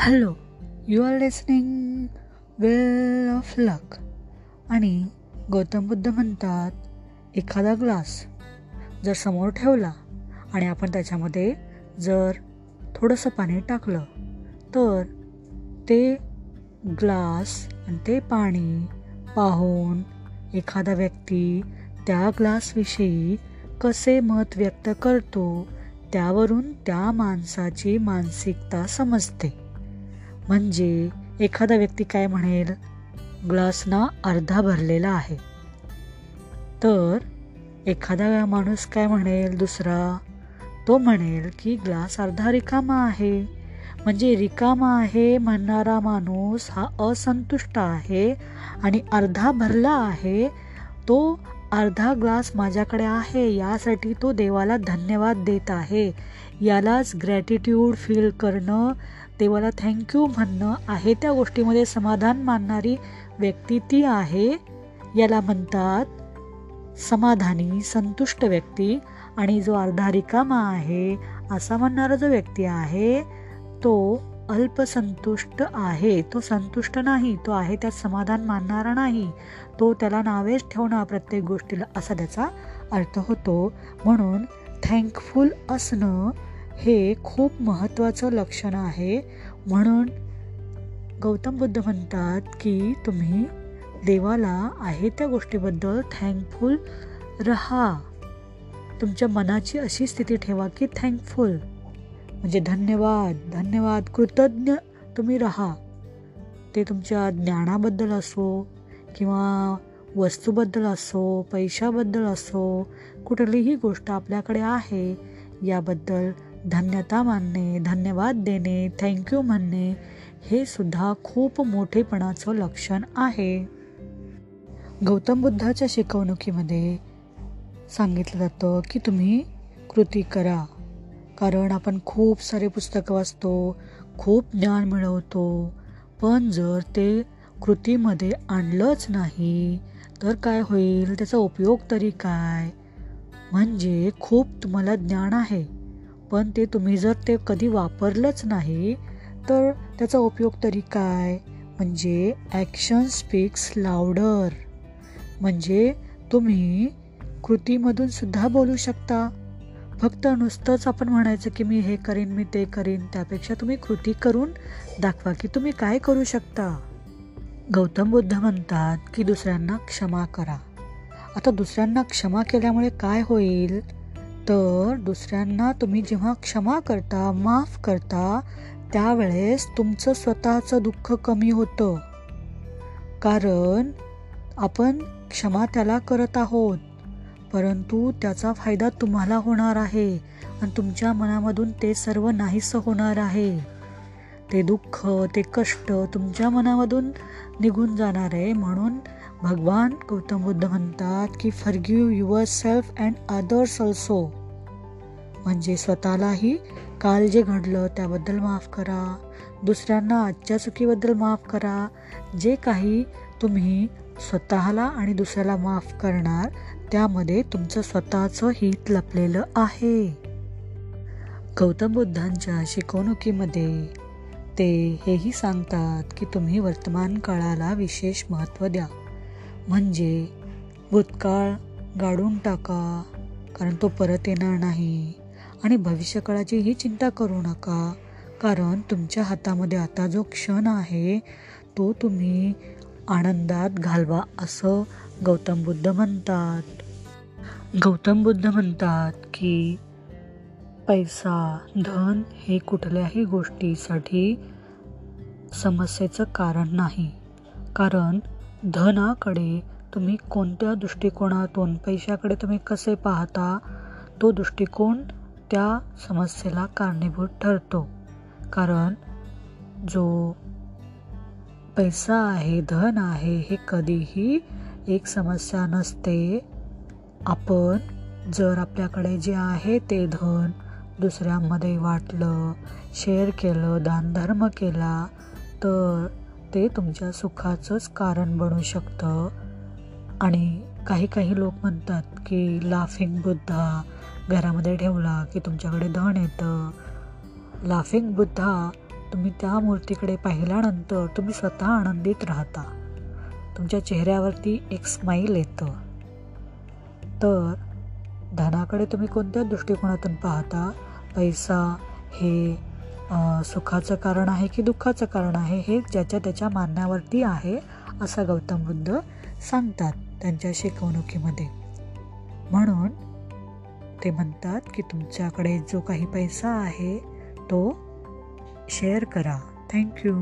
Hello you are listening well of luck आणि गौतम बुद्ध म्हणतात एखादा ग्लास जर समोर ठेवला आणि आपण त्याच्यामध्ये जर थोडंसं पाणी टाकलं तर ते ग्लास आणि ते पाणी पाहून एखादा व्यक्ती त्या ग्लासविषयी कसे मत व्यक्त करतो त्यावरून त्या माणसाची मानसिकता समजते. म्हणजे एखादा व्यक्ती काय म्हणेल? ग्लास ना अर्धा भरलेला आहे. तर एखादा माणूस काय म्हणेल दुसरा? तो म्हणेल की ग्लास अर्धा रिकामा आहे. म्हणजे रिकामा आहे म्हणणारा माणूस हा असंतुष्ट आहे आणि अर्धा भरला आहे. तो अर्धा ग्लास माझ्याकडे आहे यासाठी तो देवाला धन्यवाद देत आहे. यालाच ग्रॅटिट्यूड फील करणं देवाला थँक्यू म्हणणं आहे. त्या गोष्टीमध्ये समाधान मानणारी व्यक्ती ती आहे. याला म्हणतात समाधानी संतुष्ट व्यक्ती. आणि जो अर्धा रिकामा आहे असा म्हणणारा जो व्यक्ती आहे तो अल्पसंतुष्ट आहे. तो संतुष्ट नाही. तो आहे त्यात समाधान मानणारा नाही. तो त्याला नावेच ठेवणं प्रत्येक गोष्टीला असा त्याचा अर्थ होतो. म्हणून थँकफुल असणं हे खूप महत्त्वाचं लक्षण आहे. म्हणून गौतम बुद्ध म्हणतात की तुम्ही देवाला आहे त्या गोष्टीबद्दल थँकफुल रहा. तुमच्या मनाची अशी स्थिती ठेवा की थँकफुल म्हणजे धन्यवाद धन्यवाद कृतज्ञ तुम्ही राहा. ते तुमच्या ज्ञानाबद्दल असो किंवा वस्तूबद्दल असो पैशाबद्दल असो कुठलीही गोष्ट आपल्याकडे आहे याबद्दल धन्यता मानणे धन्यवाद देणे थँक्यू म्हणणे हे सुद्धा खूप मोठेपणाचं लक्षण आहे. गौतम बुद्धाच्या शिकवणुकीमध्ये सांगितलं जातं की तुम्ही कृती करा. कारण आपण खूप सारे पुस्तकं वाचतो खूप ज्ञान मिळवतो. पण जर ते कृतीमध्ये आणलंच नाही तर काय होईल? त्याचा उपयोग तरी काय? म्हणजे खूप तुम्हाला ज्ञान आहे. पण ते तुम्ही जर ते कधी वापरलंच नाही तर त्याचा उपयोग तरी काय? म्हणजे ॲक्शन स्पीक्स लावडर म्हणजे तुम्ही कृतीमधून सुद्धा बोलू शकता. फक्त नुसतंच आपण म्हणायचं की मी हे करीन मी ते करीन त्यापेक्षा तुम्ही कृती करून दाखवा की तुम्ही काय करू शकता. गौतम बुद्ध म्हणतात की दुसऱ्यांना क्षमा करा. आता दुसऱ्यांना क्षमा केल्यामुळे काय होईल? तर दुसऱ्यांना तुम्ही जेव्हा क्षमा करता माफ करता त्यावेळेस तुमचं स्वतःचं दुःख कमी होतं. कारण आपण क्षमा त्याला करत आहोत परंतु त्याचा फायदा तुम्हाला होणार आहे आणि तुमच्या मनामधून ते सर्व नाहीसं होणार आहे. ते दुःख ते कष्ट तुमच्या मनामधून निघून जाणार आहे. म्हणून भगवान गौतम बुद्ध म्हणतात की forgive your self and others also म्हणजे स्वतःलाही काल जे घडलं त्याबद्दल माफ करा. दुसऱ्यांना आजच्या चुकीबद्दल माफ करा. जे काही तुम्ही स्वतःला आणि दुसऱ्याला माफ करणार त्यामध्ये तुमचं स्वतःचं हित लपलेलं आहे. गौतम बुद्धांच्या शिकवणुकीमध्ये ते हेही सांगतात की तुम्ही वर्तमान काळाला विशेष महत्त्व द्या. म्हणजे भूतकाळ गाडून टाका कारण तो परत येणार नाही. आणि भविष्यकाळाचीही चिंता करू नका. कारण तुमच्या हातामध्ये आता जो क्षण आहे तो तुम्ही आनंदात घालवा असं गौतम बुद्ध म्हणतात. गौतम बुद्ध म्हणतात की पैसा धन हे कुठल्याही गोष्टीसाठी समस्येचं कारण नाही. कारण धनाकडे तुम्ही कोणत्या दृष्टिकोनातून पैशाकडे तुम्ही कसे पाहता तो दृष्टिकोन त्या समस्येला कारणीभूत ठरतो. कारण जो पैसा आहे धन आहे हे कधीही एक समस्या नसते. आपण जर आपल्याकडे जे आहे ते धन दुसऱ्यांमध्ये वाटलं शेअर केलं दानधर्म केला तर ते तुमच्या सुखाचंच कारण बनू शकतं. आणि काही काही लोक म्हणतात की लाफिंग बुद्धा घरामध्ये ठेवला की तुमच्याकडे धन येतं. लाफिंग बुद्धा तुम्ही त्या मूर्तीकडे पाहिल्यानंतर तुम्ही स्वतः आनंदित राहता. तुमच्या चेहऱ्यावरती एक स्माईल येतं. तर धनाकडे तुम्ही कोणत्या दृष्टिकोनातून पाहता? पैसा हे सुखाचं कारण आहे की दुःखाचं कारण आहे? हे ज्याच्या त्याच्या मानण्यावरती आहे असं गौतम बुद्ध सांगतात त्यांच्या शिकवणुकीमध्ये. म्हणून ते म्हणतात की तुमच्याकडे जो काही पैसा आहे तो शेअर करा. थँक्यू